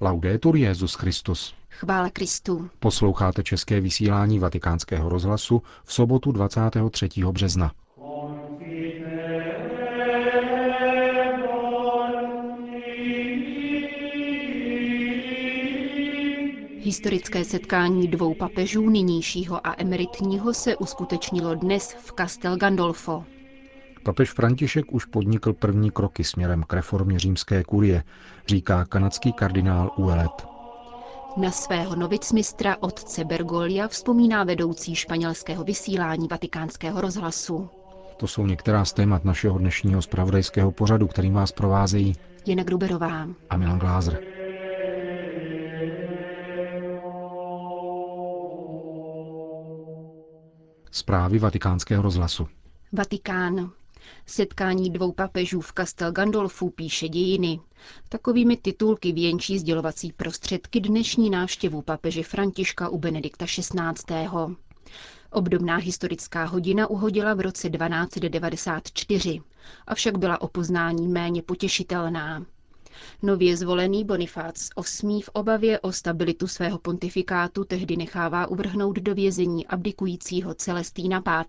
Laudetur Jezus Christus. Chvála Kristu. Posloucháte české vysílání Vatikánského rozhlasu v sobotu 23. března. Historické setkání dvou papežů, nynějšího a emeritního, se uskutečnilo dnes v Castel Gandolfo. Papež František už podnikl první kroky směrem k reformě římské kurie, říká kanadský kardinál Uelet. Na svého novicmistra otce Bergolia vzpomíná vedoucí španělského vysílání vatikánského rozhlasu. To jsou některá z témat našeho dnešního spravodajského pořadu, kterým vás provázejí Jena Gruberová a Milan Glázer. Zprávy vatikánského rozhlasu. Vatikán. Setkání dvou papežů v Castel Gandolfu píše dějiny. Takovými titulky věnčí sdělovací prostředky dnešní návštěvu papeže Františka u Benedikta XVI. Obdobná historická hodina uhodila v roce 1294, avšak byla o poznání méně potěšitelná. Nově zvolený Bonifác VIII. v obavě o stabilitu svého pontifikátu tehdy nechává uvrhnout do vězení abdikujícího Celestína V.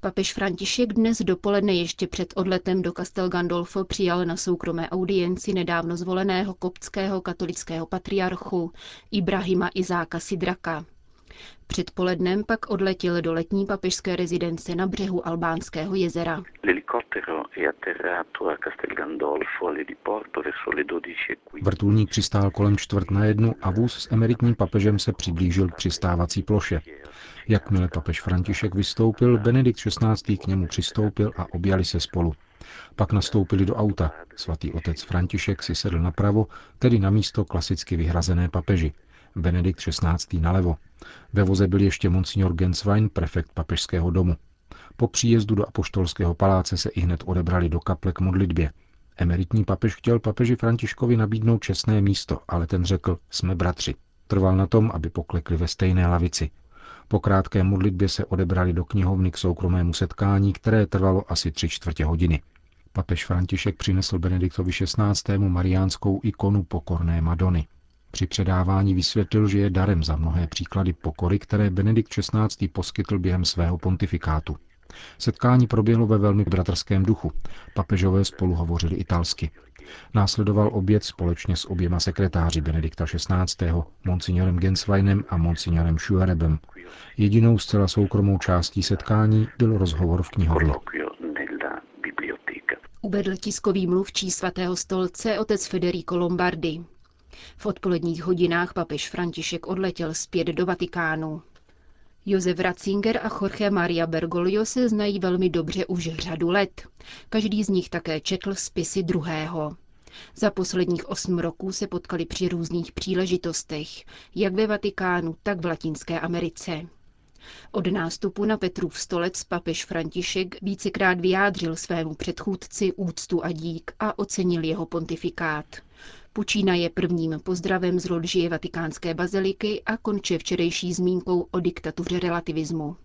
Papež František dnes dopoledne ještě před odletem do Castel Gandolfo přijal na soukromé audienci nedávno zvoleného koptského katolického patriarchu Ibrahima Izáka Sidraka. Předpolednem pak odletěl do letní papežské rezidence na břehu Albánského jezera. Vrtulník přistál kolem čtvrt na jednu a vůz s emeritním papežem se přiblížil k přistávací ploše. Jakmile papež František vystoupil, Benedikt XVI. k němu přistoupil a objali se spolu. Pak nastoupili do auta. Svatý otec František si sedl napravo, tedy na místo klasicky vyhrazené papeži. Benedikt XVI. nalevo. Ve voze byl ještě monsignor Genswein, prefekt papežského domu. Po příjezdu do apoštolského paláce se i hned odebrali do kaple k modlitbě. Emeritní papež chtěl papeži Františkovi nabídnout čestné místo, ale ten řekl, jsme bratři. Trval na tom, aby poklekli ve stejné lavici. Po krátké modlitbě se odebrali do knihovny k soukromému setkání, které trvalo asi tři čtvrtě hodiny. Papež František přinesl Benediktovi XVI. mariánskou ikonu pokorné Madony. Při předávání vysvětlil, že je darem za mnohé příklady pokory, které Benedikt XVI. poskytl během svého pontifikátu. Setkání proběhlo ve velmi bratrském duchu. Papežové spolu hovořili italsky. Následoval oběd společně s oběma sekretáři Benedikta XVI., monsignorem Gensweinem a monsignorem Schuerebem. Jedinou zcela soukromou částí setkání byl rozhovor v knihovně. Uvedl tiskový mluvčí svatého stolce otec Federico Lombardi. V odpoledních hodinách papež František odletěl zpět do Vatikánu. Josef Ratzinger a Jorge Maria Bergoglio se znají velmi dobře už řadu let. Každý z nich také četl spisy druhého. Za posledních osm roků se potkali při různých příležitostech, jak ve Vatikánu, tak v Latinské Americe. Od nástupu na Petrův stolec papež František vícekrát vyjádřil svému předchůdci úctu a dík a ocenil jeho pontifikát. Počínaje prvním pozdravem z Lodžie vatikánské baziliky a konče včerejší zmínkou o diktatuře relativismu.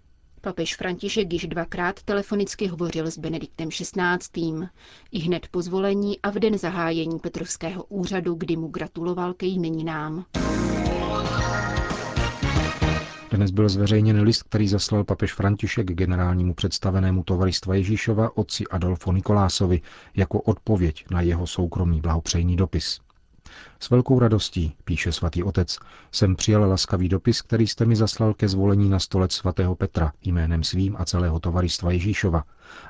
Papež František již dvakrát telefonicky hovořil s Benediktem XVI. i hned po zvolení a v den zahájení Petrovského úřadu, kdy mu gratuloval ke jmeninám. Dnes byl zveřejněn list, který zaslal papež František generálnímu představenému tovaristva Ježíšova otci Adolfo Nikolásovi jako odpověď na jeho soukromý blahopřejný dopis. S velkou radostí, píše svatý otec, jsem přijal laskavý dopis, který jste mi zaslal ke zvolení na stolec svatého Petra jménem svým a celého tovaristva Ježíšova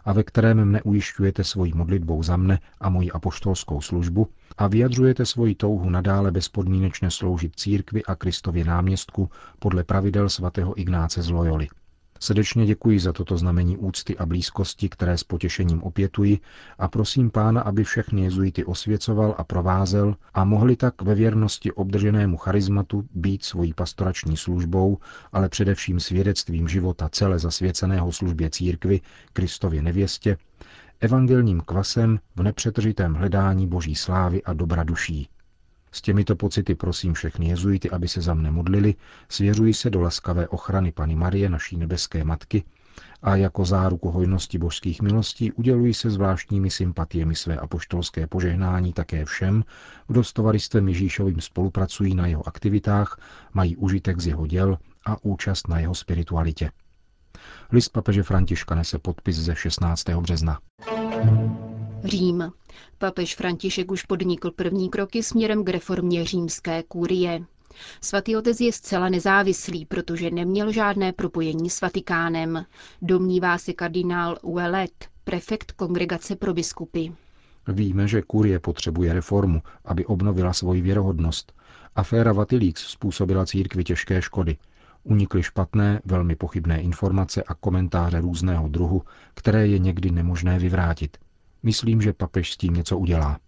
a ve kterém mne ujišťujete svojí modlitbou za mne a moji apoštolskou službu a vyjadřujete svoji touhu nadále bezpodmínečně sloužit církvi a Kristově náměstku podle pravidel svatého Ignáce z Loyoli. Srdečně děkuji za toto znamení úcty a blízkosti, které s potěšením opětuji a prosím pána, aby všechny jezuity osvěcoval a provázel a mohli tak ve věrnosti obdrženému charizmatu být svojí pastorační službou, ale především svědectvím života celé zasvěceného službě církvy, Kristově nevěstě, evangelním kvasem v nepřetržitém hledání boží slávy a dobra duší. S těmito pocity prosím všechny jezuity, aby se za mne modlili, svěřuji se do laskavé ochrany Pany Marie, naší nebeské matky, a jako záruku hojnosti božských milostí udělují se zvláštními sympatiemi své apoštolské požehnání také všem, kdo s tovaristvem Ježíšovým spolupracují na jeho aktivitách, mají užitek z jeho děl a účast na jeho spiritualitě. List papeže Františka nese podpis ze 16. března. Řím. Papež František už podnikl první kroky směrem k reformě římské kurie. Svatý otec je zcela nezávislý, protože neměl žádné propojení s Vatikánem, domnívá se kardinál Ouellet, prefekt kongregace pro biskupy. Víme, že kurie potřebuje reformu, aby obnovila svoji věrohodnost. Aféra Vatilix způsobila církvi těžké škody. Unikly špatné, velmi pochybné informace a komentáře různého druhu, které je někdy nemožné vyvrátit. Myslím, že papež s tím něco udělá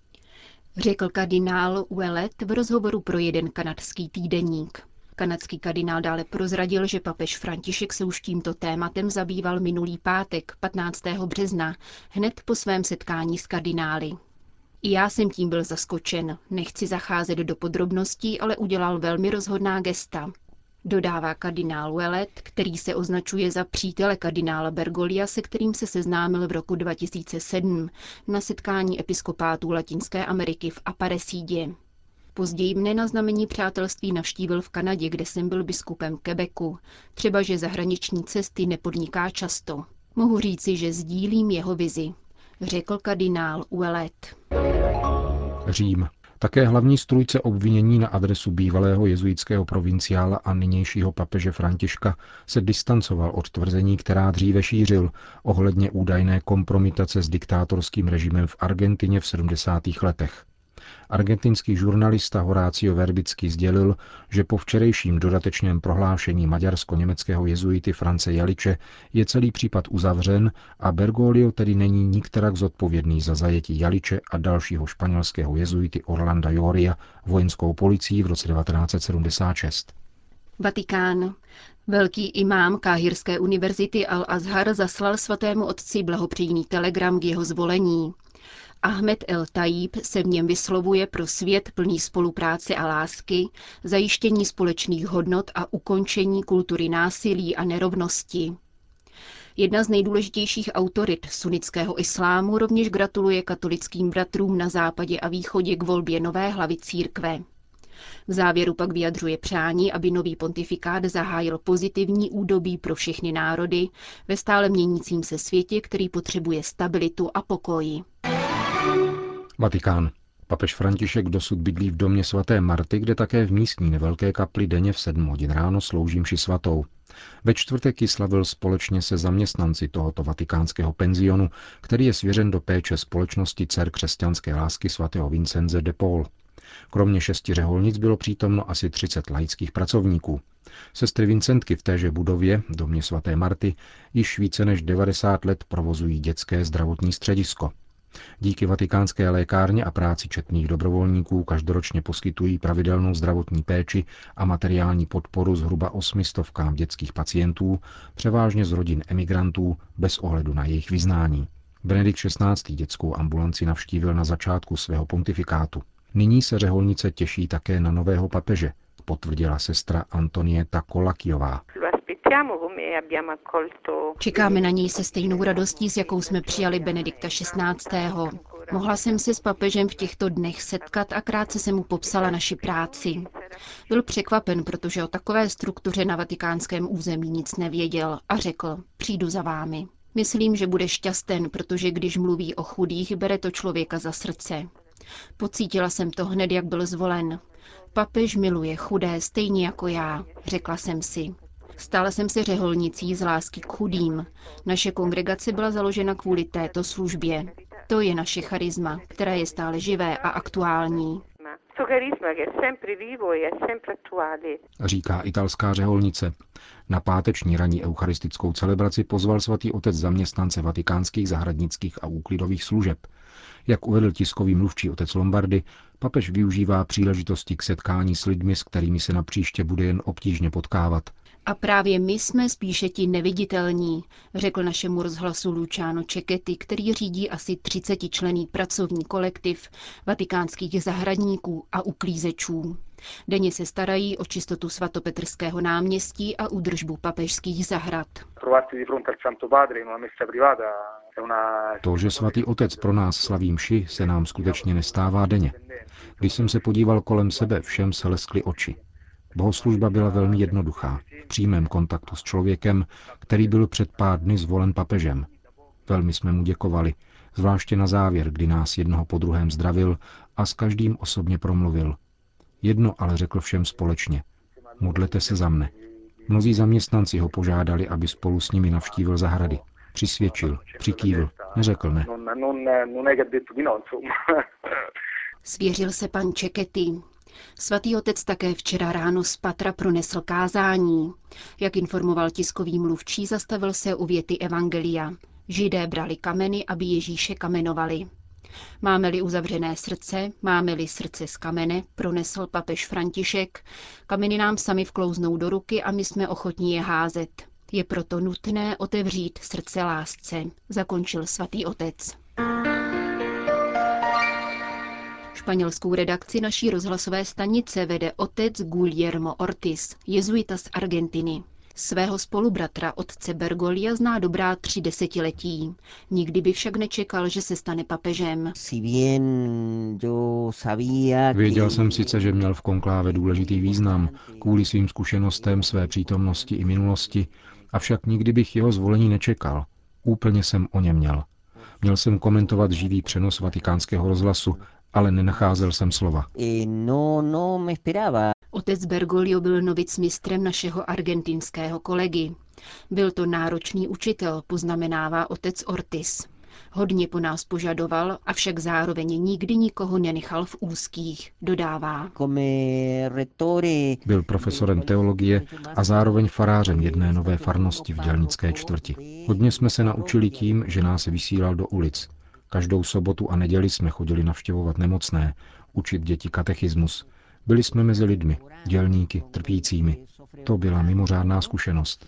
řekl kardinál Ouellet v rozhovoru pro jeden kanadský týdeník. Kanadský kardinál dále prozradil, že papež František se už tímto tématem zabýval minulý pátek, 15. března, hned po svém setkání s kardinály. I já jsem tím byl zaskočen. Nechci zacházet do podrobností, ale udělal velmi rozhodná gesta dodává kardinál Wellet, který se označuje za přítele kardinála Bergolia, se kterým se seznámil v roku 2007 na setkání episkopátů Latinské Ameriky v Aparecidě. Později mne na znamení přátelství navštívil v Kanadě, kde jsem byl biskupem Quebecu. Třeba, že zahraniční cesty nepodniká často. Mohu říci, že sdílím jeho vizi, řekl kardinál Uelet. Řím. Také hlavní strůjce obvinění na adresu bývalého jezuitského provinciála a nynějšího papeže Františka se distancoval od tvrzení, která dříve šířil ohledně údajné kompromitace s diktátorským režimem v Argentině v 70. letech. Argentinský žurnalista Horácio Verbický sdělil, že po včerejším dodatečném prohlášení maďarsko-německého jezuity France Jaliče je celý případ uzavřen a Bergoglio tedy není nikterak zodpovědný za zajetí Jaliče a dalšího španělského jezuity Orlanda Joria vojenskou policií v roce 1976. Vatikán. Velký imám Káhirské univerzity Al-Azhar zaslal svatému otci blahopřejný telegram k jeho zvolení. Ahmed El Tajib se v něm vyslovuje pro svět plný spolupráce a lásky, zajištění společných hodnot a ukončení kultury násilí a nerovnosti. Jedna z nejdůležitějších autorit sunnického islámu rovněž gratuluje katolickým bratrům na západě a východě k volbě nové hlavy církve. V závěru pak vyjadřuje přání, aby nový pontifikát zahájil pozitivní údobí pro všechny národy ve stále měnícím se světě, který potřebuje stabilitu a pokoji. Vatikán. Papež František dosud bydlí v domě svaté Marty, kde také v místní nevelké kapli denně v 7 hodin ráno slouží mši svatou. Ve čtvrtek ji slavil společně se zaměstnanci tohoto vatikánského penzionu, který je svěřen do péče společnosti dcer křesťanské lásky svatého Vincenze de Paul. Kromě šesti řeholnic bylo přítomno asi 30 laických pracovníků. Sestry Vincentky v téže budově, domě svaté Marty, již více než 90 let provozují dětské zdravotní středisko. Díky vatikánské lékárně a práci četných dobrovolníků každoročně poskytují pravidelnou zdravotní péči a materiální podporu zhruba osmistovkám dětských pacientů, převážně z rodin emigrantů, bez ohledu na jejich vyznání. Benedikt XVI. dětskou ambulanci navštívil na začátku svého pontifikátu. Nyní se řeholnice těší také na nového papeže, potvrdila sestra Antonieta Kolakijová. Čekáme na něj se stejnou radostí, s jakou jsme přijali Benedikta XVI. Mohla jsem se s papežem v těchto dnech setkat a krátce se mu popsala naši práci. Byl překvapen, protože o takové struktuře na vatikánském území nic nevěděl a řekl, přijdu za vámi. Myslím, že bude šťasten, protože když mluví o chudých, bere to člověka za srdce. Pocítila jsem to hned, jak byl zvolen. Papež miluje chudé stejně jako já, řekla jsem si. Stala jsem se řeholnicí z lásky k chudým. Naše kongregace byla založena kvůli této službě. To je naše charisma, které je stále živé a aktuální. Říká italská řeholnice. Na páteční ranní eucharistickou celebraci pozval svatý otec zaměstnance vatikánských zahradnických a úklidových služeb. Jak uvedl tiskový mluvčí otec Lombardy, papež využívá příležitosti k setkání s lidmi, s kterými se na příště bude jen obtížně potkávat. A právě my jsme spíše ti neviditelní, řekl našemu rozhlasu Luciano Čekety, který řídí asi 30 člený pracovní kolektiv vatikánských zahradníků a uklízečů. Denně se starají o čistotu svatopetrského náměstí a údržbu papežských zahrad. To, že svatý otec pro nás slaví mši, se nám skutečně nestává denně. Když jsem se podíval kolem sebe, všem se leskly oči. Bohoslužba byla velmi jednoduchá, v přímém kontaktu s člověkem, který byl před pár dny zvolen papežem. Velmi jsme mu děkovali, zvláště na závěr, kdy nás jednoho po druhém zdravil a s každým osobně promluvil. Jedno ale řekl všem společně. Modlete se za mne. Mnozí zaměstnanci ho požádali, aby spolu s nimi navštívil zahrady. Přisvědčil, přikývl, neřekl ne. Svěřil se pan Čekety. Svatý otec také včera ráno z Patra pronesl kázání. Jak informoval tiskový mluvčí, zastavil se u věty Evangelia. Židé brali kameny, aby Ježíše kamenovali. Máme-li uzavřené srdce, máme-li srdce z kamene, pronesl papež František, kameny nám sami vklouznou do ruky a my jsme ochotní je házet. Je proto nutné otevřít srdce lásce, zakončil svatý otec. Španělskou redakci naší rozhlasové stanice vede otec Guillermo Ortiz, jezuita z Argentiny. Svého spolubratra otce Bergolia zná dobrá tři desetiletí. Nikdy by však nečekal, že se stane papežem. Věděl jsem sice, že měl v konkláve důležitý význam kvůli svým zkušenostem své přítomnosti i minulosti, avšak nikdy bych jeho zvolení nečekal. Úplně jsem o něm měl. Měl jsem komentovat živý přenos vatikánského rozhlasu, ale nenacházel jsem slova. No, no Otec Bergoglio byl novicmistrem našeho argentinského kolegy. Byl to náročný učitel, poznamenává otec Ortiz. Hodně po nás požadoval, avšak zároveň nikdy nikoho nenechal v úzkých, dodává. Byl profesorem teologie a zároveň farářem jedné nové farnosti v dělnické čtvrti. Hodně jsme se naučili tím, že nás vysílal do ulic. Každou sobotu a neděli jsme chodili navštěvovat nemocné, učit děti katechismus. Byli jsme mezi lidmi, dělníky, trpícími. To byla mimořádná zkušenost.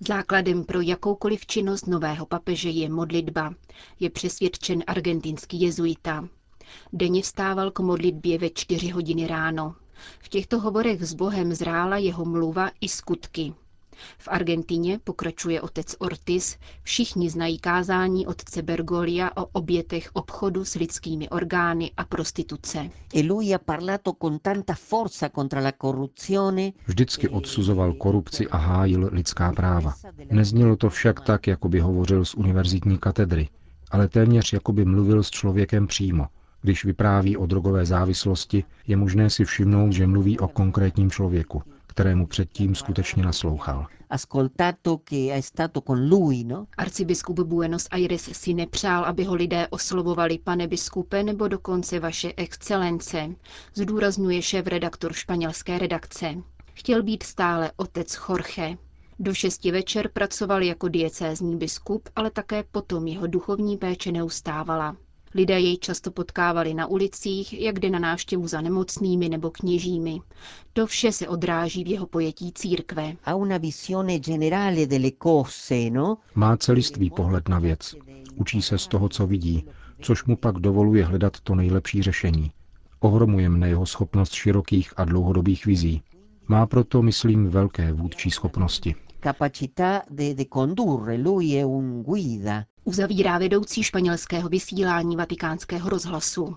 Základem pro jakoukoliv činnost nového papeže je modlitba, je přesvědčen argentinský jezuita. Denně vstával k modlitbě ve čtyři hodiny ráno. V těchto hovorech s Bohem zrála jeho mluva i skutky. V Argentině, pokračuje otec Ortiz, všichni znají kázání otce Bergolia o obětech obchodu s lidskými orgány a prostituce. Vždycky odsuzoval korupci a hájil lidská práva. Neznělo to však tak, jako by hovořil z univerzitní katedry, ale téměř jako by mluvil s člověkem přímo. Když vypráví o drogové závislosti, je možné si všimnout, že mluví o konkrétním člověku, kterému předtím skutečně naslouchal. No? Arcibiskup Buenos Aires si nepřál, aby ho lidé oslovovali pane biskupe nebo dokonce vaše excelence, zdůrazňuje šéf redaktor španělské redakce. Chtěl být stále otec Jorge. Do šesti večer pracoval jako diecézní biskup, ale také potom jeho duchovní péče neustávala. Lidé jej často potkávali na ulicích, jak jde na návštěvu za nemocnými nebo kněžími. To vše se odráží v jeho pojetí církve. No? Má celistvý pohled na věc. Učí se z toho, co vidí, což mu pak dovoluje hledat to nejlepší řešení. Ohromuje mne jeho schopnost širokých a dlouhodobých vizí. Má proto, myslím, velké vůdčí schopnosti. Capacità de, de condurre, lui è un guida uzavírá vedoucí španělského vysílání vatikánského rozhlasu.